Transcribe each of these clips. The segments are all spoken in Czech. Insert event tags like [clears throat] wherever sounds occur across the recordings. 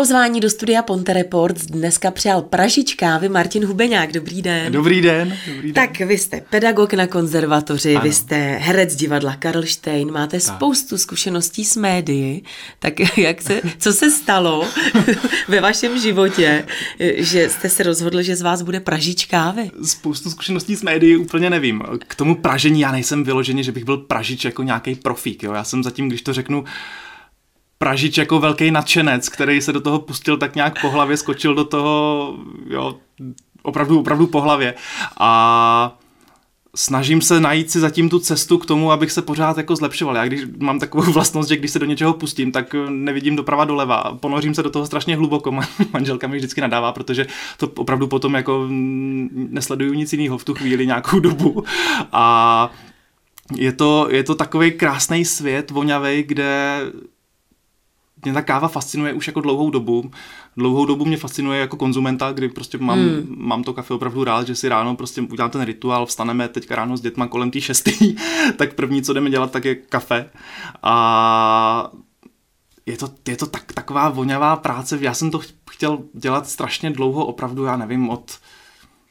Pozvání do studia Ponte Reports dneska přijal Pražič kávy Martin Hubeňák. Dobrý den. Dobrý den. Dobrý den. Tak vy jste pedagog na konzervatoři, ano. vy jste herec divadla Karlštejn, máte tak. spoustu zkušeností s médií. Tak [laughs] jak se, co se stalo [laughs] ve vašem životě, že jste se rozhodl, že z vás bude Pražič kávy? Spoustu zkušeností s médií úplně nevím. K tomu pražení já nejsem vyloženě, že bych byl pražič jako nějaký profík. Jo? Já jsem zatím, když to řeknu, Pražič jako velký nadšenec, který se do toho pustil tak nějak po hlavě, skočil do toho, jo, opravdu, opravdu po hlavě. A snažím se najít si zatím tu cestu k tomu, abych se pořád jako zlepšoval. Já když mám takovou [laughs] vlastnost, že když se do něčeho pustím, tak nevidím doprava doleva. Ponořím se do toho strašně hluboko. [laughs] Manželka mi vždycky nadává, protože to opravdu potom jako nesleduju nic jiného v tu chvíli nějakou dobu. A je to, je to takový krásný svět, vonavý, kde mě ta káva fascinuje už jako dlouhou dobu. Dlouhou dobu mě fascinuje jako konzumenta, kdy prostě mám, hmm. mám to kafe opravdu rád, že si ráno prostě udělám ten rituál, vstaneme teďka ráno s dětma kolem té šestý, [laughs] tak první, co jdeme dělat, tak je kafe. A je to, je to tak, taková vonavá práce. Já jsem to chtěl dělat strašně dlouho, opravdu, já nevím, od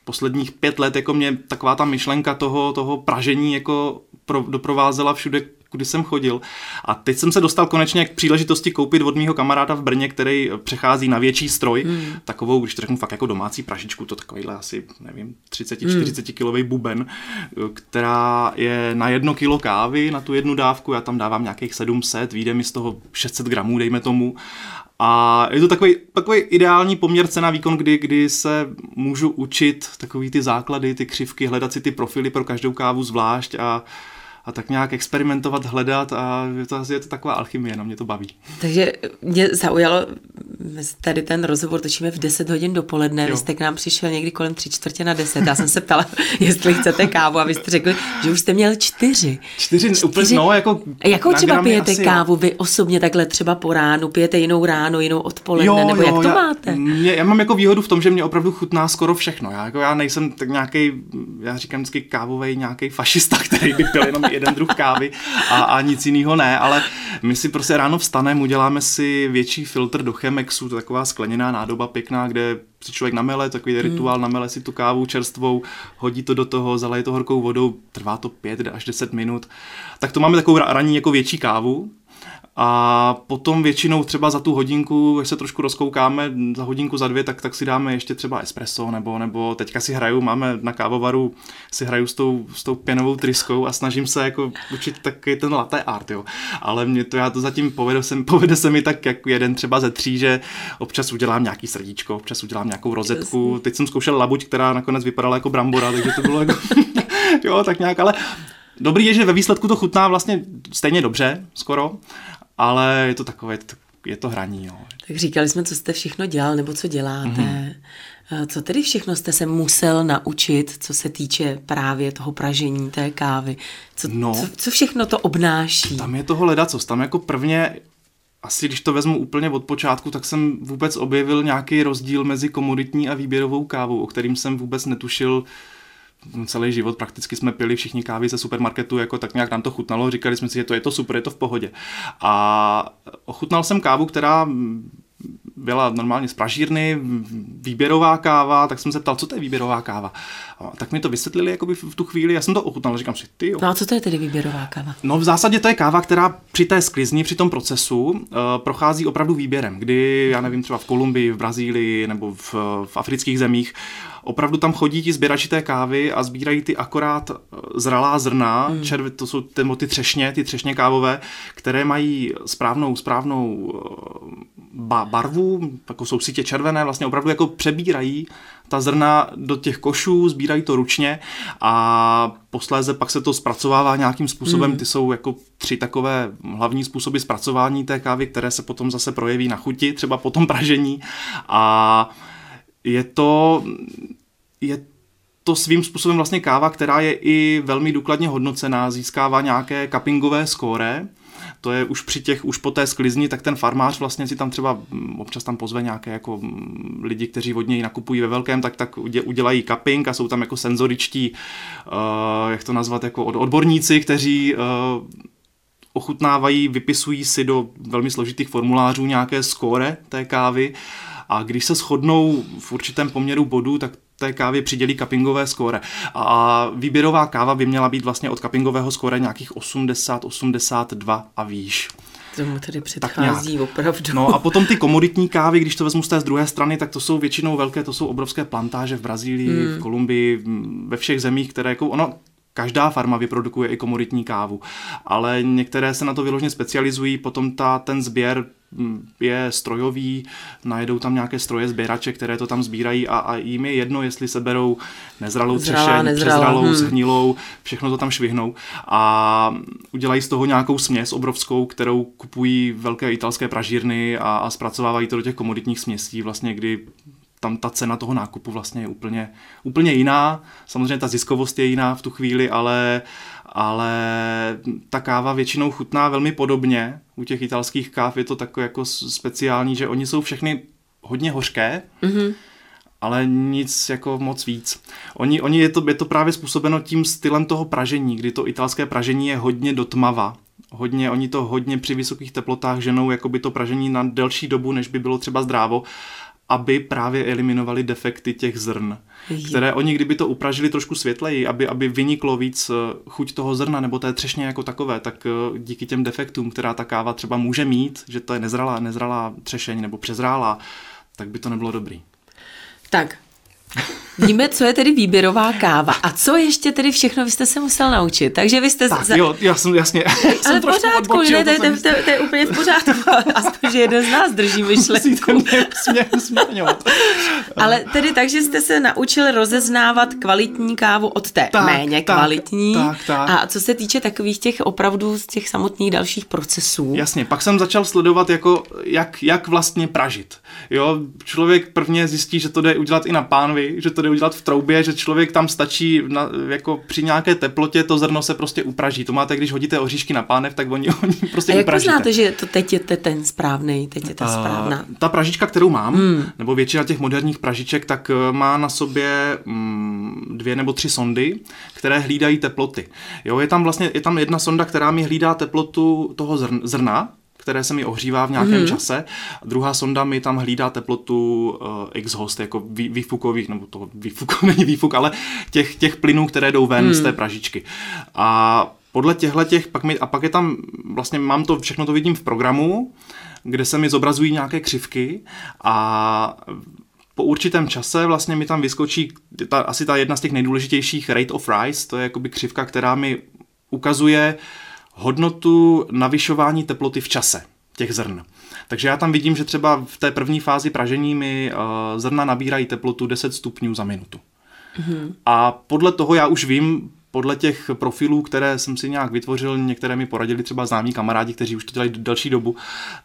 posledních pět let, jako mě taková ta myšlenka toho, toho pražení jako pro, doprovázela všude, kudy jsem chodil. A teď jsem se dostal konečně k příležitosti koupit od mého kamaráda v Brně, který přechází na větší stroj, hmm. takovou, když to řeknu fakt jako domácí pražičku, to takovýhle asi, nevím, 30-40 hmm. kilový buben, která je na jedno kilo kávy, na tu jednu dávku, já tam dávám nějakých 700, vyjde mi z toho 600 gramů, dejme tomu. A je to takový, takový ideální poměr cena výkon, kdy, kdy se můžu učit takový ty základy, ty křivky, hledat si ty profily pro každou kávu zvlášť a a tak nějak experimentovat, hledat a je to, je to taková alchymie, no mě to baví. Takže mě zaujalo, tady ten rozhovor točíme v 10 hodin dopoledne, jo. vy jste k nám přišel někdy kolem tři čtvrtě na 10, já jsem se ptala, [laughs] jestli chcete kávu a vy jste řekli, že už jste měl čtyři. Čtyři, čtyři úplně, no jako... Jakou třeba pijete asi, kávu vy osobně takhle třeba po ránu, pijete jinou ráno, jinou odpoledne, jo, nebo jo, jak to já, máte? Mě, já mám jako výhodu v tom, že mě opravdu chutná skoro všechno, já, jako já nejsem tak nějaký, já říkám vždycky kávový nějaký fašista, který by pil jenom jeden druh kávy a, a nic jiného ne, ale my si prostě ráno vstaneme, uděláme si větší filtr do Chemexu, to je taková skleněná nádoba pěkná, kde si člověk namele, takový hmm. rituál, namele si tu kávu čerstvou, hodí to do toho, zaleje to horkou vodou, trvá to 5 až 10 minut. Tak to máme takovou ranní jako větší kávu, a potom většinou třeba za tu hodinku, až se trošku rozkoukáme, za hodinku, za dvě, tak, tak si dáme ještě třeba espresso, nebo, nebo teďka si hraju, máme na kávovaru, si hraju s tou, s tou pěnovou tryskou a snažím se jako učit taky ten latte art, jo. Ale mě to, já to zatím povede se, povede se mi tak jako jeden třeba ze tří, že občas udělám nějaký srdíčko, občas udělám nějakou rozetku. Teď jsem zkoušel labuť, která nakonec vypadala jako brambora, takže to bylo jako, [laughs] jo, tak nějak, ale Dobrý je, že ve výsledku to chutná vlastně stejně dobře, skoro, ale je to takové, je to hraní. Jo. Tak říkali jsme, co jste všechno dělal, nebo co děláte. Mm-hmm. Co tedy všechno jste se musel naučit, co se týče právě toho pražení té kávy? Co, no, co, co všechno to obnáší? Tam je toho ledacos. Tam jako prvně, asi když to vezmu úplně od počátku, tak jsem vůbec objevil nějaký rozdíl mezi komoditní a výběrovou kávou, o kterým jsem vůbec netušil, celý život prakticky jsme pili všichni kávy ze supermarketu, jako tak nějak nám to chutnalo, říkali jsme si, že to je to super, je to v pohodě. A ochutnal jsem kávu, která byla normálně z pražírny, výběrová káva, tak jsem se ptal, co to je výběrová káva. A tak mi to vysvětlili jakoby v tu chvíli, já jsem to ochutnal, říkám si, ty jo. No a co to je tedy výběrová káva? No v zásadě to je káva, která při té sklizni, při tom procesu uh, prochází opravdu výběrem, kdy, já nevím, třeba v Kolumbii, v Brazílii nebo v, v afrických zemích, opravdu tam chodí ti sběrači té kávy a sbírají ty akorát eh, zralá zrna, hmm. červy, to jsou ty, ty třešně, ty třešně kávové, které mají správnou, správnou eh, barvu, jako jsou sítě červené, vlastně opravdu jako přebírají ta zrna do těch košů, sbírají to ručně a posléze pak se to zpracovává nějakým způsobem. Mm. Ty jsou jako tři takové hlavní způsoby zpracování té kávy, které se potom zase projeví na chuti, třeba po tom pražení a je to, je to svým způsobem vlastně káva, která je i velmi důkladně hodnocená, získává nějaké cuppingové skóre, to je už při těch, už po té sklizni, tak ten farmář vlastně si tam třeba mm, občas tam pozve nějaké jako mm, lidi, kteří od něj nakupují ve velkém, tak, tak udělají cupping a jsou tam jako senzoričtí, uh, jak to nazvat, jako odborníci, kteří uh, ochutnávají, vypisují si do velmi složitých formulářů nějaké skóre té kávy. A když se shodnou v určitém poměru bodů, tak té kávě přidělí kapingové skóre. A výběrová káva by měla být vlastně od kapingového skóre nějakých 80, 82 a výš. Tomu tedy předchází opravdu. No a potom ty komoditní kávy, když to vezmu z té z druhé strany, tak to jsou většinou velké, to jsou obrovské plantáže v Brazílii, hmm. v Kolumbii, ve všech zemích, které jako, ono, každá farma vyprodukuje i komoditní kávu, ale některé se na to vyloženě specializují, potom ta, ten sběr mm, je strojový, najedou tam nějaké stroje sběrače, které to tam sbírají a, a jim je jedno, jestli se berou nezralou třešeň, přezralou, hmm. shnilou, všechno to tam švihnou a udělají z toho nějakou směs obrovskou, kterou kupují velké italské pražírny a, a zpracovávají to do těch komoditních směsí, vlastně kdy tam ta cena toho nákupu vlastně je úplně, úplně jiná. Samozřejmě ta ziskovost je jiná v tu chvíli, ale, ale ta káva většinou chutná velmi podobně. U těch italských káv je to takové jako speciální, že oni jsou všechny hodně hořké, mm-hmm. ale nic jako moc víc. Oni, oni je, to, je to právě způsobeno tím stylem toho pražení, kdy to italské pražení je hodně dotmava. Hodně, oni to hodně při vysokých teplotách ženou jakoby to pražení na delší dobu, než by bylo třeba zdrávo aby právě eliminovali defekty těch zrn, je. které oni, kdyby to upražili trošku světleji, aby, aby vyniklo víc eh, chuť toho zrna nebo té třešně jako takové, tak eh, díky těm defektům, která ta káva třeba může mít, že to je nezralá, nezralá třešeň nebo přezrálá, tak by to nebylo dobrý. Tak, Víme, co je tedy výběrová káva a co ještě tedy všechno vy jste se musel naučit. Takže vy jste... Tak, za... jo, já jsem jasně. Ale [laughs] v pořádku, odbočil, ne, to, to, to, to, je úplně v pořádku. [laughs] Aspoň, že jeden z nás drží myšlenku. Ale tedy takže jste se naučil rozeznávat kvalitní kávu od té tak, méně tak, kvalitní. Tak, tak. A co se týče takových těch opravdu z těch samotných dalších procesů. Jasně, pak jsem začal sledovat, jako, jak, jak vlastně pražit. Jo, člověk prvně zjistí, že to jde udělat i na pánvi, že to jde udělat v troubě, že člověk tam stačí na, jako při nějaké teplotě to zrno se prostě upraží. To máte, když hodíte oříšky na pánev, tak oni, [laughs] oni prostě A jak upražíte. poznáte, že to teď je ten správný, teď je ta správná? Uh, ta pražička, kterou mám, hmm. nebo většina těch moderních pražiček, tak eh, má na sobě mm, dvě nebo tři sondy, které hlídají teploty. Jo, je tam vlastně je tam jedna sonda, která mi hlídá teplotu toho zrna, které se mi ohřívá v nějakém mm-hmm. čase. Druhá sonda mi tam hlídá teplotu uh, exhaust, jako vý, výfukových, nebo to výfuk, [laughs] není výfuk, ale těch, těch plynů, které jdou ven mm. z té pražičky. A podle těchto těch, pak mi, a pak je tam, vlastně mám to, všechno to vidím v programu, kde se mi zobrazují nějaké křivky a po určitém čase vlastně mi tam vyskočí ta, asi ta jedna z těch nejdůležitějších rate of rise, to je jakoby křivka, která mi ukazuje, uh, hodnotu navyšování teploty v čase těch zrn. Takže já tam vidím, že třeba v té první fázi pražení mi uh, zrna nabírají teplotu 10 stupňů za minutu. Mm-hmm. A podle toho já už vím, podle těch profilů, které jsem si nějak vytvořil, některé mi poradili třeba známí kamarádi, kteří už to dělají delší dobu,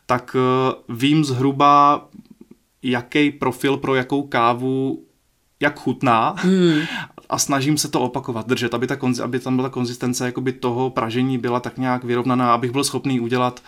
tak uh, vím zhruba, jaký profil pro jakou kávu jak chutná mm [laughs] a snažím se to opakovat, držet, aby, ta, aby tam byla konzistence jakoby toho pražení byla tak nějak vyrovnaná, abych byl schopný udělat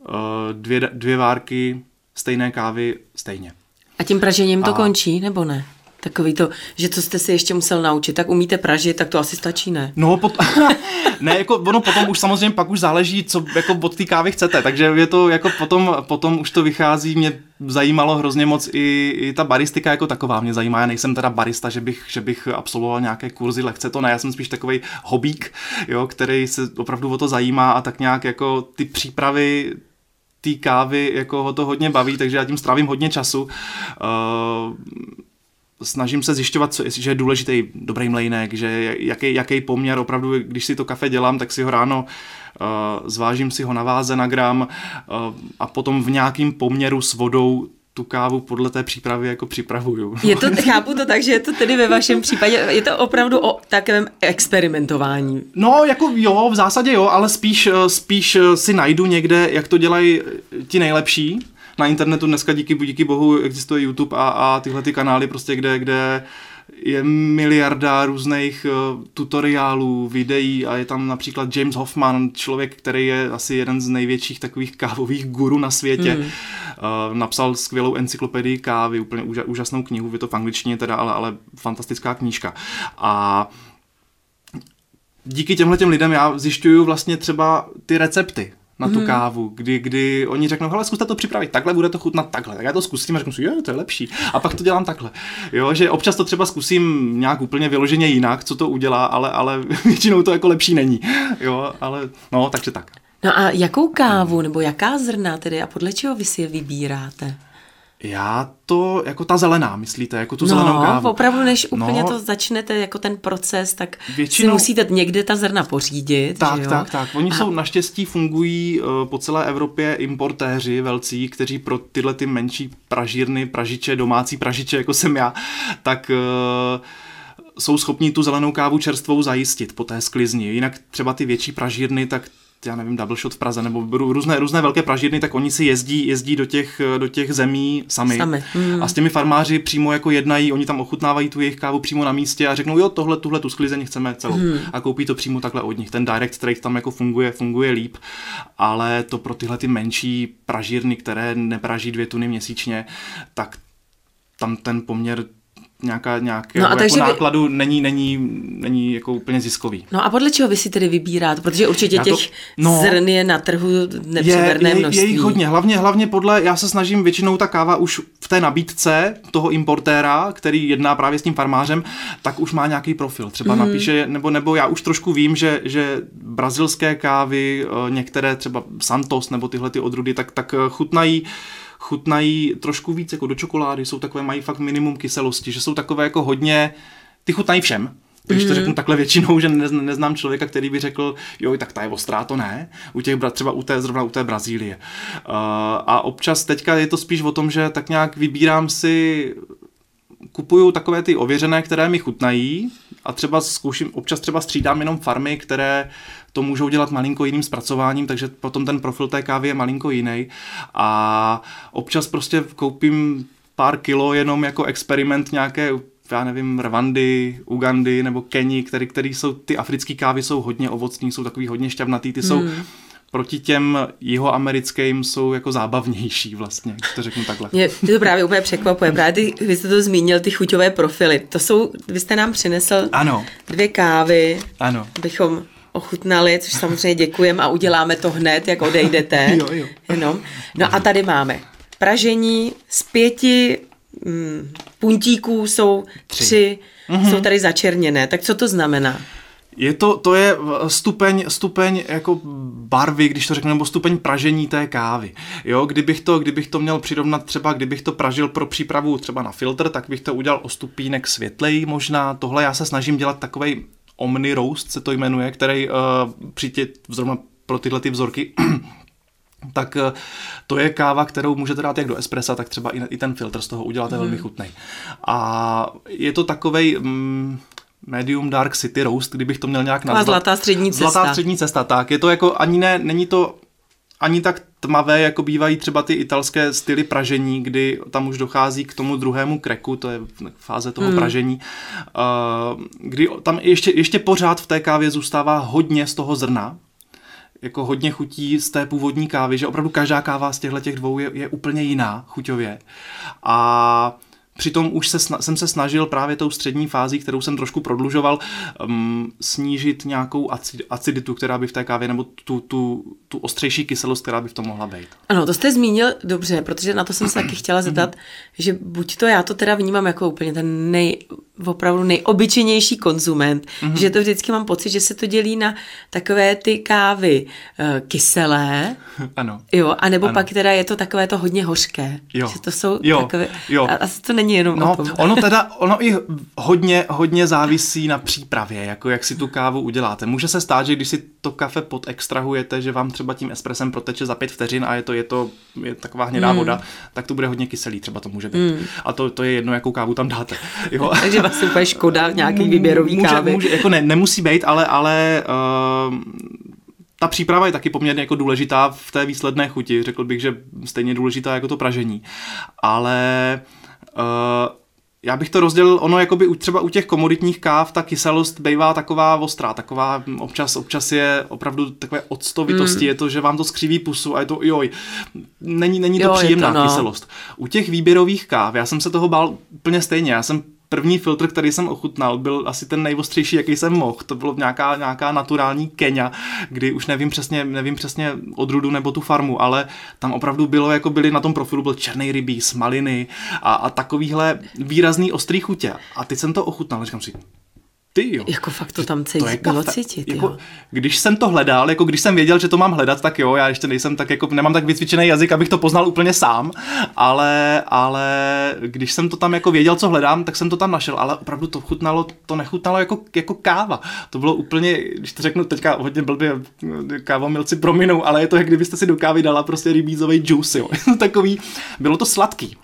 uh, dvě, dvě várky stejné kávy stejně. A tím pražením to a... končí, nebo ne? Takový to, že co jste si ještě musel naučit, tak umíte pražit, tak to asi stačí, ne? No, pot... [laughs] ne, jako ono potom už samozřejmě pak už záleží, co jako od té kávy chcete, takže je to jako potom, potom už to vychází, mě zajímalo hrozně moc i, i ta baristika jako taková mě zajímá, já nejsem teda barista, že bych, že bych absolvoval nějaké kurzy, lehce to ne, já jsem spíš takový hobík, jo, který se opravdu o to zajímá a tak nějak jako ty přípravy té kávy jako ho to hodně baví, takže já tím strávím hodně času. Uh, snažím se zjišťovat, co, že je důležitý dobrý mlejnek, že jaký, jaký poměr opravdu, když si to kafe dělám, tak si ho ráno uh, zvážím si ho na váze na gram uh, a potom v nějakým poměru s vodou tu kávu podle té přípravy jako připravuju. [laughs] Je to, chápu to tak, že je to tedy ve vašem případě, je to opravdu o takovém experimentování. No, jako jo, v zásadě jo, ale spíš, spíš si najdu někde, jak to dělají ti nejlepší na internetu dneska díky, díky bohu existuje YouTube a, a tyhle ty kanály prostě, kde, kde je miliarda různých uh, tutoriálů, videí a je tam například James Hoffman, člověk, který je asi jeden z největších takových kávových guru na světě. Mm. Uh, napsal skvělou encyklopedii kávy, úplně úža, úžasnou knihu, je to v angličtině teda, ale, ale fantastická knížka. A díky těmhle těm lidem já zjišťuju vlastně třeba ty recepty na tu hmm. kávu, kdy, kdy oni řeknou, hele, zkuste to připravit takhle, bude to chutnat takhle. Tak já to zkusím a řeknu si, jo, to je lepší. A pak to dělám takhle. Jo, že občas to třeba zkusím nějak úplně vyloženě jinak, co to udělá, ale, ale [laughs] většinou to jako lepší není. Jo, ale no, takže tak. No a jakou kávu nebo jaká zrna tedy a podle čeho vy si je vybíráte? Já to, jako ta zelená, myslíte, jako tu no, zelenou kávu. opravdu, než úplně no, to začnete, jako ten proces, tak většinou, si musíte někde ta zrna pořídit. Tak, že jo? tak, tak. Oni a... jsou naštěstí fungují uh, po celé Evropě importéři velcí, kteří pro tyhle ty menší pražírny, pražiče, domácí pražiče, jako jsem já, tak uh, jsou schopni tu zelenou kávu čerstvou zajistit po té sklizni. Jinak třeba ty větší pražírny, tak já nevím, double shot v Praze, nebo různé, různé velké pražírny, tak oni si jezdí, jezdí do těch, do těch zemí sami. sami. Mm. A s těmi farmáři přímo jako jednají, oni tam ochutnávají tu jejich kávu přímo na místě a řeknou, jo, tohle, tuhle tu sklizeň chceme celou. Mm. A koupí to přímo takhle od nich. Ten direct trade tam jako funguje, funguje líp, ale to pro tyhle ty menší pražírny, které nepraží dvě tuny měsíčně, tak tam ten poměr nějaká, nějaké no jako, jako nákladu vy... není, není, není jako úplně ziskový. No a podle čeho vy si tedy vybíráte? Protože určitě to, těch no, zrn je na trhu nepřeberné je, množství. Je jich hodně, hlavně, hlavně podle, já se snažím většinou ta káva už v té nabídce toho importéra, který jedná právě s tím farmářem, tak už má nějaký profil. Třeba mm. napíše, nebo, nebo já už trošku vím, že, že brazilské kávy, eh, některé třeba Santos nebo tyhle ty odrůdy, tak, tak eh, chutnají chutnají trošku víc jako do čokolády, jsou takové, mají fakt minimum kyselosti, že jsou takové jako hodně, ty chutnají všem, když to mhm. řeknu takhle většinou, že neznám člověka, který by řekl, jo, tak ta je ostrá, to ne. U těch, třeba u té, zrovna u té Brazílie. Uh, a občas teďka je to spíš o tom, že tak nějak vybírám si kupuju takové ty ověřené, které mi chutnají a třeba zkouším, občas třeba střídám jenom farmy, které to můžou dělat malinko jiným zpracováním, takže potom ten profil té kávy je malinko jiný. A občas prostě koupím pár kilo jenom jako experiment nějaké já nevím, Rwandy, Ugandy nebo Keni, který, který jsou, ty africké kávy jsou hodně ovocní, jsou takový hodně šťavnatý, ty hmm. jsou proti těm jihoamerickým jsou jako zábavnější vlastně, když to řeknu takhle. Mě to právě úplně překvapuje. Právě ty, vy jste to zmínil, ty chuťové profily. To jsou, vy jste nám přinesl ano. dvě kávy, ano. bychom ochutnali, což samozřejmě děkujeme a uděláme to hned, jak odejdete. [laughs] jo, jo. Jenom. No a tady máme pražení z pěti mm, puntíků jsou tři, tři mm-hmm. jsou tady začerněné. Tak co to znamená? Je to, to je stupeň, stupeň jako barvy, když to řeknu, nebo stupeň pražení té kávy. Jo, kdybych to, kdybych to měl přirovnat třeba, kdybych to pražil pro přípravu třeba na filtr, tak bych to udělal o stupínek světlej možná. Tohle já se snažím dělat takovej omni roast se to jmenuje, který uh, při tě, zrovna pro tyhle ty vzorky [clears throat] tak uh, to je káva, kterou můžete dát jak do espressa, tak třeba i, i ten filtr z toho uděláte mm. velmi chutný. A je to takovej... Mm, medium dark city roast, kdybych to měl nějak nazvat. zlatá střední cesta. Zlatá střední cesta, tak. Je to jako ani ne, není to ani tak tmavé, jako bývají třeba ty italské styly pražení, kdy tam už dochází k tomu druhému kreku, to je fáze toho hmm. pražení, uh, kdy tam ještě, ještě pořád v té kávě zůstává hodně z toho zrna, jako hodně chutí z té původní kávy, že opravdu každá káva z těchto těch dvou je, je úplně jiná chuťově. A Přitom už se, jsem se snažil právě tou střední fází, kterou jsem trošku prodlužoval, um, snížit nějakou aciditu, která by v té kávě, nebo tu, tu, tu ostřejší kyselost, která by v tom mohla být. Ano, to jste zmínil dobře, protože na to jsem se taky chtěla zeptat, že buď to já to teda vnímám jako úplně ten nej, opravdu nejobyčejnější konzument, mm-hmm. že to vždycky mám pocit, že se to dělí na takové ty kávy uh, kyselé. Ano. Jo, anebo ano. pak teda je to takové to hodně hořké. Jo. Že to jsou jo. takové, jo. A, asi to není jenom no, o tom. Ono teda, ono i hodně, hodně závisí na přípravě, jako jak si tu kávu uděláte. Může se stát, že když si to kafe podextrahujete, že vám třeba tím espresem proteče za pět vteřin a je to, je to je taková hnědá mm. voda, tak to bude hodně kyselý, třeba to může být. Mm. A to, to je jedno, jakou kávu tam dáte. Jo? [laughs] Takže vlastně úplně škoda nějaký výběrový může, kávy. Může, jako ne, nemusí být, ale, ale uh, ta příprava je taky poměrně jako důležitá v té výsledné chuti. Řekl bych, že stejně důležitá jako to pražení. Ale uh, já bych to rozdělil, ono jakoby u, třeba u těch komoditních káv ta kyselost bývá taková ostrá, taková občas, občas je opravdu takové octovitosti, mm. je to, že vám to skříví pusu a je to joj, není, není to jo, příjemná to, no. kyselost. U těch výběrových káv, já jsem se toho bál úplně stejně, já jsem první filtr, který jsem ochutnal, byl asi ten nejostřejší, jaký jsem mohl. To bylo nějaká, nějaká naturální Kenia, kdy už nevím přesně, nevím přesně odrůdu nebo tu farmu, ale tam opravdu bylo, jako byly na tom profilu, byl černý rybí, smaliny a, a takovýhle výrazný ostrý chutě. A teď jsem to ochutnal, říkám si, ty jo. Jako fakt to tam cítí, to je bylo cítit, jako, jo. Když jsem to hledal, jako když jsem věděl, že to mám hledat, tak jo, já ještě nejsem tak jako, nemám tak vycvičený jazyk, abych to poznal úplně sám, ale, ale když jsem to tam jako věděl, co hledám, tak jsem to tam našel, ale opravdu to chutnalo, to nechutnalo jako, jako káva. To bylo úplně, když to řeknu teďka hodně blbě, kávomilci prominou, ale je to, jak kdybyste si do kávy dala prostě rybízový juice, jo. [laughs] Takový, bylo to sladký.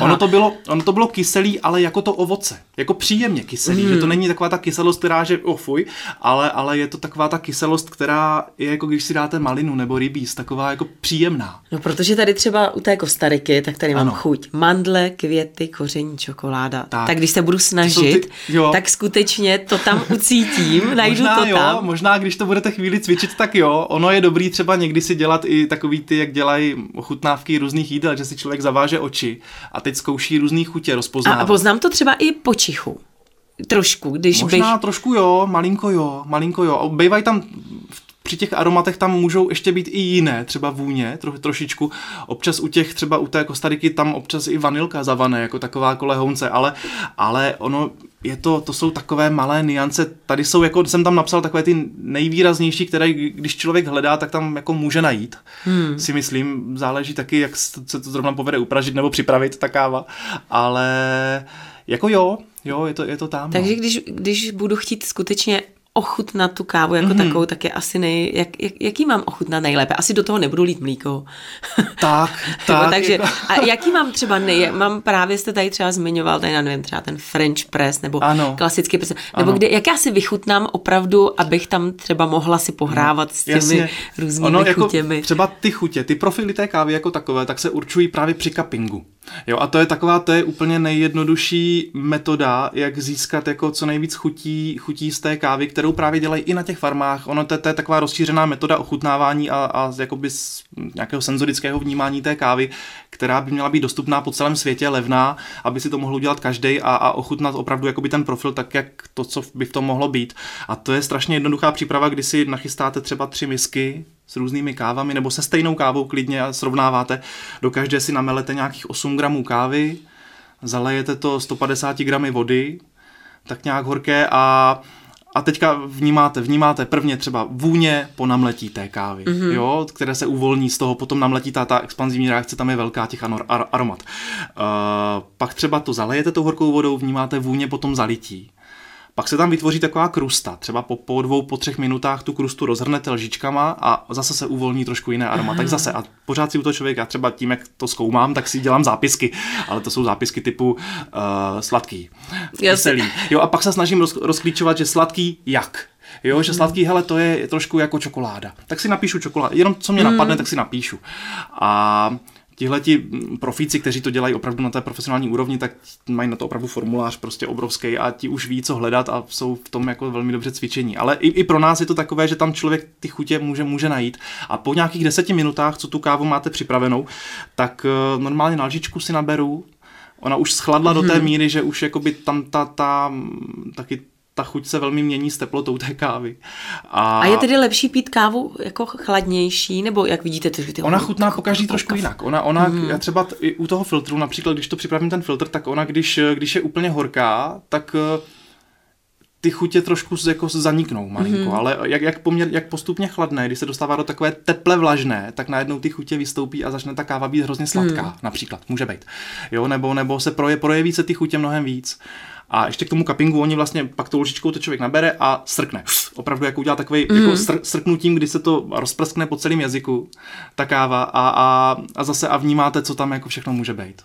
Ono to, bylo, ono to bylo kyselý, ale jako to ovoce. Jako příjemně kyselý, mm. že to není taková ta kyselost, která že oh fuj, ale, ale je to taková ta kyselost, která je jako když si dáte malinu nebo rybíz, taková jako příjemná. No protože tady třeba u té kostariky, tak tady mám ano. chuť. Mandle, květy, koření, čokoláda. Tak, tak když se budu snažit, ty, tak skutečně to tam ucítím, [laughs] najdu možná, to jo, tam. Možná, když to budete chvíli cvičit, tak jo. Ono je dobrý třeba někdy si dělat i takový ty, jak dělají ochutnávky různých jídel, že si člověk zaváže oči a teď zkouší různé chutě rozpoznávat. A poznám to třeba i po čichu. Trošku, když Možná bych... trošku jo, malinko jo, malinko jo. Bývají tam při těch aromatech tam můžou ještě být i jiné, třeba vůně, tro, trošičku. Občas u těch, třeba u té kostariky, tam občas i vanilka zavané, jako taková kolehounce, ale, ale ono je to, to jsou takové malé niance. Tady jsou, jako jsem tam napsal takové ty nejvýraznější, které když člověk hledá, tak tam jako může najít. Hmm. Si myslím, záleží taky, jak se to zrovna povede upražit nebo připravit ta káva, ale jako jo, jo, je to, je to tam. Takže no. když, když budu chtít skutečně ochutnat tu kávu jako mm-hmm. takovou, tak je asi nej... Jak, jak, jaký mám ochutnat nejlépe? Asi do toho nebudu lít mlíko. [laughs] Tak, [laughs] tak. Takže, jako... a jaký mám třeba nej... Mám právě jste tady třeba zmiňoval, tady já nevím, třeba ten French press, nebo ano. klasický press, nebo kde, jak já si vychutnám opravdu, abych tam třeba mohla si pohrávat no, s těmi jasně. různými ono, jako chutěmi. Třeba ty chutě, ty profily té kávy jako takové, tak se určují právě při cuppingu. Jo, a to je taková, to je úplně nejjednodušší metoda, jak získat jako co nejvíc chutí, chutí z té kávy, kterou právě dělají i na těch farmách. Ono to, to je taková rozšířená metoda ochutnávání a, a jakoby z nějakého senzorického vnímání té kávy, která by měla být dostupná po celém světě, levná, aby si to mohl udělat každý a, a ochutnat opravdu jakoby ten profil tak, jak to, co by v tom mohlo být. A to je strašně jednoduchá příprava, kdy si nachystáte třeba tři misky s různými kávami nebo se stejnou kávou klidně a srovnáváte. Do každé si namelete nějakých 8 gramů kávy, zalejete to 150 gramy vody, tak nějak horké a a teďka vnímáte, vnímáte prvně třeba vůně po namletí té kávy, mm-hmm. jo, které se uvolní z toho, potom namletí ta, ta expanzivní reakce, tam je velká těch ar, ar, aromat. Uh, pak třeba to zalejete tou horkou vodou, vnímáte vůně potom zalití. Pak se tam vytvoří taková krusta. Třeba po, po dvou, po třech minutách tu krustu rozhrnete lžičkama a zase se uvolní trošku jiné aroma. Tak zase a pořád si u toho člověka, třeba tím, jak to zkoumám, tak si dělám zápisky. Ale to jsou zápisky typu uh, sladký, kyselý. Jo, a pak se snažím roz, rozklíčovat, že sladký jak. Jo, že sladký, hele, to je trošku jako čokoláda. Tak si napíšu čokoládu. Jenom co mě mm. napadne, tak si napíšu. A tihle ti profíci, kteří to dělají opravdu na té profesionální úrovni, tak mají na to opravdu formulář prostě obrovský a ti už ví, co hledat a jsou v tom jako velmi dobře cvičení. Ale i, i pro nás je to takové, že tam člověk ty chutě může, může najít a po nějakých deseti minutách, co tu kávu máte připravenou, tak uh, normálně na lžičku si naberu, ona už schladla hmm. do té mhm. míry, že už jakoby tam ta, ta taky ta chuť se velmi mění s teplotou té kávy. A, a je tedy lepší pít kávu jako chladnější, nebo jak vidíte, ty, ty Ona chutná po každý trošku jinak. Ona, ona mm. já třeba t, u toho filtru, například když to připravím ten filtr, tak ona, když, když je úplně horká, tak eh, ty chutě trošku jako zaniknou malinko, mm. ale jak, jak, poměr, jak postupně chladné, když se dostává do takové teple vlažné, tak najednou ty chutě vystoupí a začne ta káva být hrozně sladká, mm. například, může být. Jo, nebo, nebo se proje, projeví se ty chutě mnohem víc. A ještě k tomu cuppingu oni vlastně pak tou lžičkou to člověk nabere a srkne. Opravdu jako udělá takový mm. jako sr- srknutím, kdy se to rozprskne po celém jazyku, ta káva a, a, a zase a vnímáte, co tam jako všechno může být.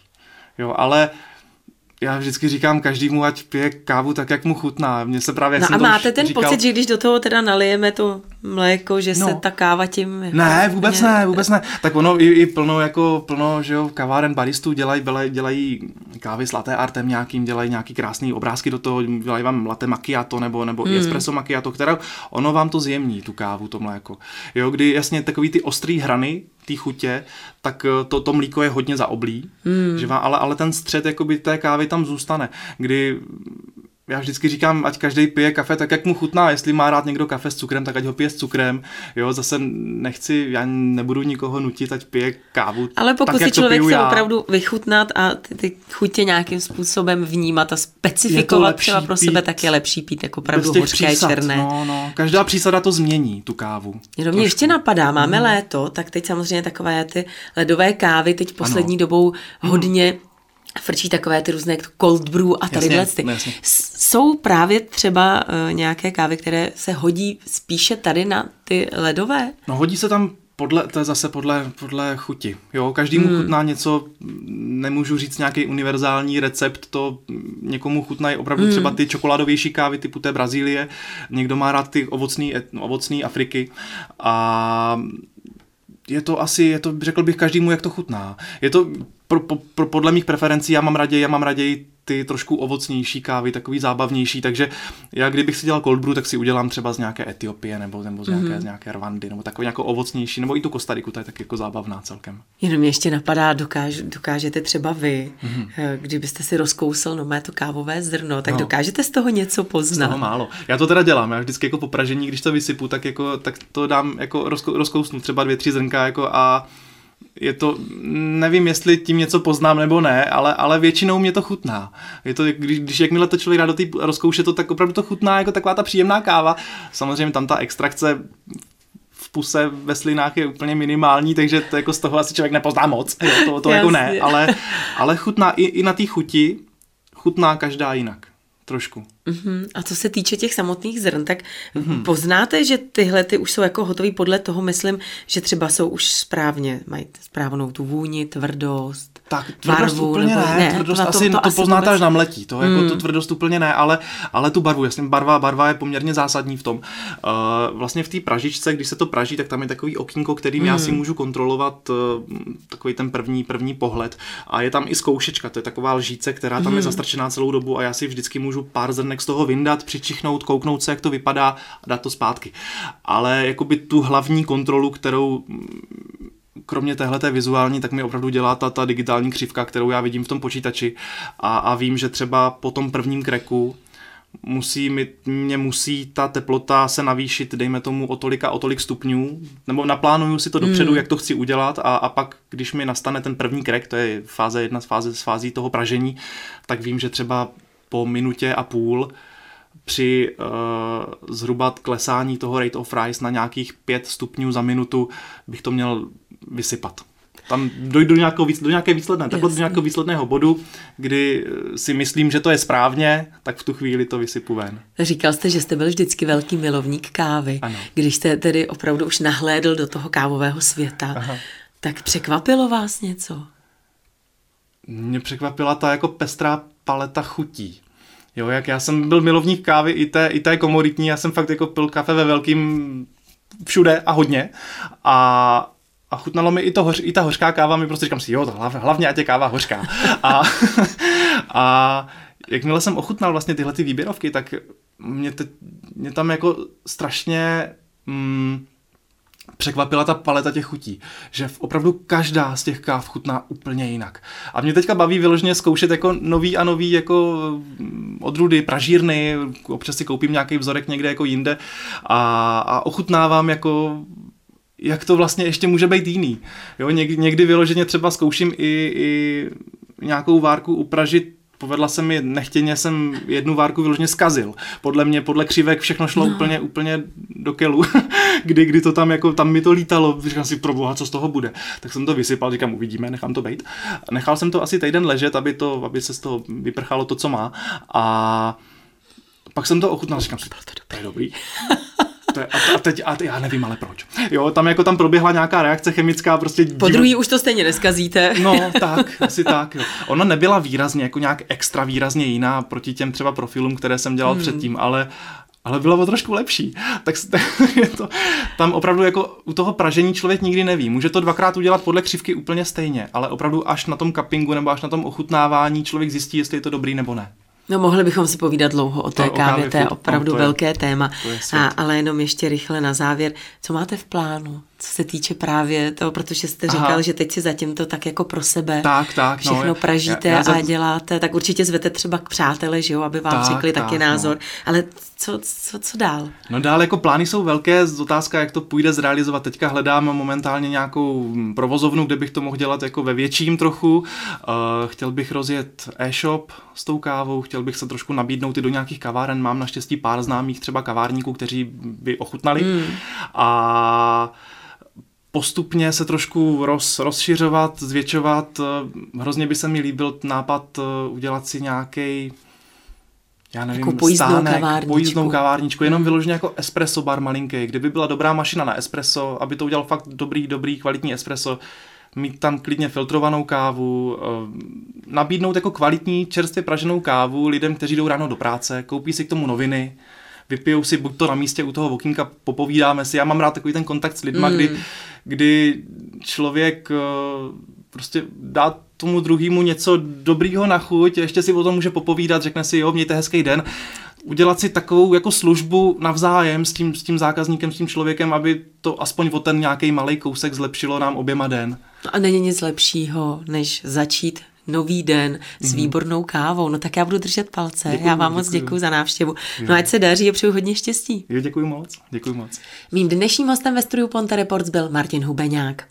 Jo, ale já vždycky říkám každému, ať pije kávu tak, jak mu chutná. Mně se právě, no a máte ten říkal... pocit, že když do toho teda nalijeme to mléko, že no. se ta káva tím... Jako ne, vůbec ne, vůbec ne. Tak ono i, i plno, jako plno, že jo, kaváren baristů dělají, dělají kávy s latte artem nějakým, dělají nějaký krásný obrázky do toho, dělají vám latte macchiato nebo, nebo hmm. espresso macchiato, které ono vám to zjemní, tu kávu, to mléko. Jo, kdy jasně takový ty ostrý hrany té chutě, tak eh, to, to mlíko je hodně zaoblí, mm. že ale, ale ten střed jakoby té kávy tam zůstane, kdy já vždycky říkám, ať každý pije kafe tak, jak mu chutná. Jestli má rád někdo kafe s cukrem, tak ať ho pije s cukrem. Jo, zase nechci, já nebudu nikoho nutit, ať pije kávu. Ale pokud tak, si člověk chce opravdu vychutnat a ty, ty chutě nějakým způsobem vnímat a specifikovat třeba pro sebe, tak je lepší pít jako opravdu hořké přísad, černé. No, no. Každá přísada to změní, tu kávu. Jenom mě ještě napadá, máme hmm. léto, tak teď samozřejmě takové ty ledové kávy teď poslední ano. dobou hodně hmm frčí takové ty různé cold brew a tady ty. Jsou právě třeba uh, nějaké kávy, které se hodí spíše tady na ty ledové? No hodí se tam podle, to je zase podle, podle chuti. Jo, každému hmm. chutná něco, nemůžu říct nějaký univerzální recept, to někomu chutnají opravdu hmm. třeba ty čokoládovější kávy typu té Brazílie, někdo má rád ty ovocný, ovocný Afriky a je to asi, je to, řekl bych každému, jak to chutná. Je to pro, pro, podle mých preferencí, já mám raději, já mám raději ty trošku ovocnější kávy, takový zábavnější, takže já kdybych si dělal cold brew, tak si udělám třeba z nějaké Etiopie nebo, nebo z, nějaké, mm-hmm. z nějaké Rwandy, nebo takový jako ovocnější, nebo i tu Kostariku, to je tak jako zábavná celkem. Jenom mě ještě napadá, dokáž, dokážete třeba vy, mm-hmm. kdybyste si rozkousl no to kávové zrno, tak no. dokážete z toho něco poznat? Z toho málo. Já to teda dělám, já vždycky jako po pražení, když to vysypu, tak, jako, tak to dám jako rozkousnu třeba dvě, tři zrnka jako a je to, nevím, jestli tím něco poznám nebo ne, ale, ale většinou mě to chutná. Je to, když, když jakmile to člověk dá do té rozkouše, to tak opravdu to chutná jako taková ta příjemná káva. Samozřejmě tam ta extrakce v puse ve slinách je úplně minimální, takže to jako z toho asi člověk nepozná moc. Jo, to, to jako ne, ale, ale chutná i, i na té chuti, chutná každá jinak trošku. Uh-huh. A co se týče těch samotných zrn, tak uh-huh. poznáte, že tyhle ty už jsou jako hotový podle toho, myslím, že třeba jsou už správně, mají správnou tu vůni, tvrdost, tak tvrdost barvu, úplně nebo, ne, ne tvrdost to, asi, to, to, to poznáte vůbec... až na mletí, to jako hmm. tu tvrdost úplně ne, ale, ale tu barvu, jasně, barva, barva je poměrně zásadní v tom. Uh, vlastně v té pražičce, když se to praží, tak tam je takový okýnko, kterým hmm. já si hmm. můžu kontrolovat uh, takový ten první, první pohled a je tam i zkoušečka, to je taková lžíce, která tam hmm. je zastrčená celou dobu a já si vždycky můžu pár zrnek z toho vyndat, přičichnout, kouknout se, jak to vypadá a dát to zpátky. Ale jakoby tu hlavní kontrolu, kterou kromě téhle vizuální, tak mi opravdu dělá ta, ta digitální křivka, kterou já vidím v tom počítači a, a vím, že třeba po tom prvním kreku musí, mě musí ta teplota se navýšit, dejme tomu o tolika, o tolik stupňů, nebo naplánuju si to dopředu, mm. jak to chci udělat a, a pak, když mi nastane ten první krek, to je fáze jedna z fáze, z fází toho pražení, tak vím, že třeba po minutě a půl při uh, zhruba klesání toho rate of rise na nějakých 5 stupňů za minutu bych to měl vysypat. Tam dojdu do, nějakého, do nějaké výsledné, takhle do nějakého výsledného bodu, kdy eh, si myslím, že to je správně, tak v tu chvíli to vysypu ven. Říkal jste, že jste byl vždycky velký milovník kávy. Ano. Když jste tedy opravdu už nahlédl do toho kávového světa, Aha. tak překvapilo vás něco? Mě překvapila ta jako pestrá paleta chutí. Jo, jak já jsem byl milovník kávy i té, i té komoritní, já jsem fakt jako pil kafe ve velkým všude a hodně. A, a chutnalo mi i, to, i ta hořká káva, mi prostě říkám si, jo, to hlav, hlavně ať je káva hořká. A, [laughs] a jakmile jsem ochutnal vlastně tyhle ty výběrovky, tak mě, te, mě tam jako strašně mm, překvapila ta paleta těch chutí, že opravdu každá z těch káv chutná úplně jinak. A mě teďka baví vyloženě zkoušet jako nový a nový jako mm, odrůdy, pražírny, občas si koupím nějaký vzorek někde jako jinde a, a ochutnávám jako jak to vlastně ještě může být jiný. Jo, někdy, někdy vyloženě třeba zkouším i, i nějakou várku upražit povedla se mi, nechtěně jsem jednu várku vyloženě skazil. Podle mě, podle křivek všechno šlo no. úplně, úplně do kelu. [laughs] kdy, kdy to tam jako, tam mi to lítalo, říkám si, pro boha, co z toho bude. Tak jsem to vysypal, říkám, uvidíme, nechám to být. Nechal jsem to asi týden ležet, aby, to, aby se z toho vyprchalo to, co má. A pak jsem to ochutnal, říkám si, to je dobrý. [laughs] To je, a, a, teď, a já nevím, ale proč. Jo, tam jako tam proběhla nějaká reakce chemická, prostě... Po druhý už to stejně neskazíte. No, [laughs] tak, asi tak. Jo. Ona nebyla výrazně, jako nějak extra výrazně jiná proti těm třeba profilům, které jsem dělal hmm. předtím, ale ale bylo to trošku lepší. Tak [laughs] je to, tam opravdu jako u toho pražení člověk nikdy neví. Může to dvakrát udělat podle křivky úplně stejně, ale opravdu až na tom cuppingu nebo až na tom ochutnávání člověk zjistí, jestli je to dobrý nebo ne. No mohli bychom si povídat dlouho o té to, kávě, to je opravdu no, to je, velké téma. A, ale jenom ještě rychle na závěr, co máte v plánu co se týče právě toho, protože jste říkal, Aha. že teď si zatím to tak jako pro sebe tak, tak, no, všechno no, pražíte já, já za... a děláte, tak určitě zvete třeba k přátele, že jo, aby vám tak, řekli tak, taky no. názor, no. ale co, co, co dál? No dál jako plány jsou velké, otázka, jak to půjde zrealizovat. Teďka hledám momentálně nějakou provozovnu, kde bych to mohl dělat jako ve větším trochu. Uh, chtěl bych rozjet e-shop s tou kávou, chtěl bych se trošku nabídnout i do nějakých kaváren. Mám naštěstí pár známých třeba kavárníků, kteří by ochutnali. Mm. A postupně se trošku roz, rozšiřovat, zvětšovat. Hrozně by se mi líbil nápad eh, udělat si nějaký já nevím, jako pojízdnou stánek, kavárničku. pojízdnou kavárničku, jenom vyloženě jako espresso bar malinký, kdyby byla dobrá mašina na espresso, aby to udělal fakt dobrý, dobrý, kvalitní espresso, mít tam klidně filtrovanou kávu, eh, nabídnout jako kvalitní, čerstvě praženou kávu lidem, kteří jdou ráno do práce, koupí si k tomu noviny, vypijou si buď to na místě u toho vokínka, popovídáme si. Já mám rád takový ten kontakt s lidma, mm. kdy, kdy člověk eh, prostě dá tomu druhému něco dobrýho na chuť, ještě si o tom může popovídat, řekne si, jo, mějte hezký den, udělat si takovou jako službu navzájem s tím, s tím zákazníkem, s tím člověkem, aby to aspoň o ten nějaký malý kousek zlepšilo nám oběma den. No a není nic lepšího, než začít nový den s mm. výbornou kávou. No tak já budu držet palce. Děkuju, já vám moc děkuji za návštěvu. No ať se daří a přeju hodně štěstí. Jo, děkuji moc. Děkuji moc. Mým dnešním hostem ve studiu Ponte Reports byl Martin Hubeňák.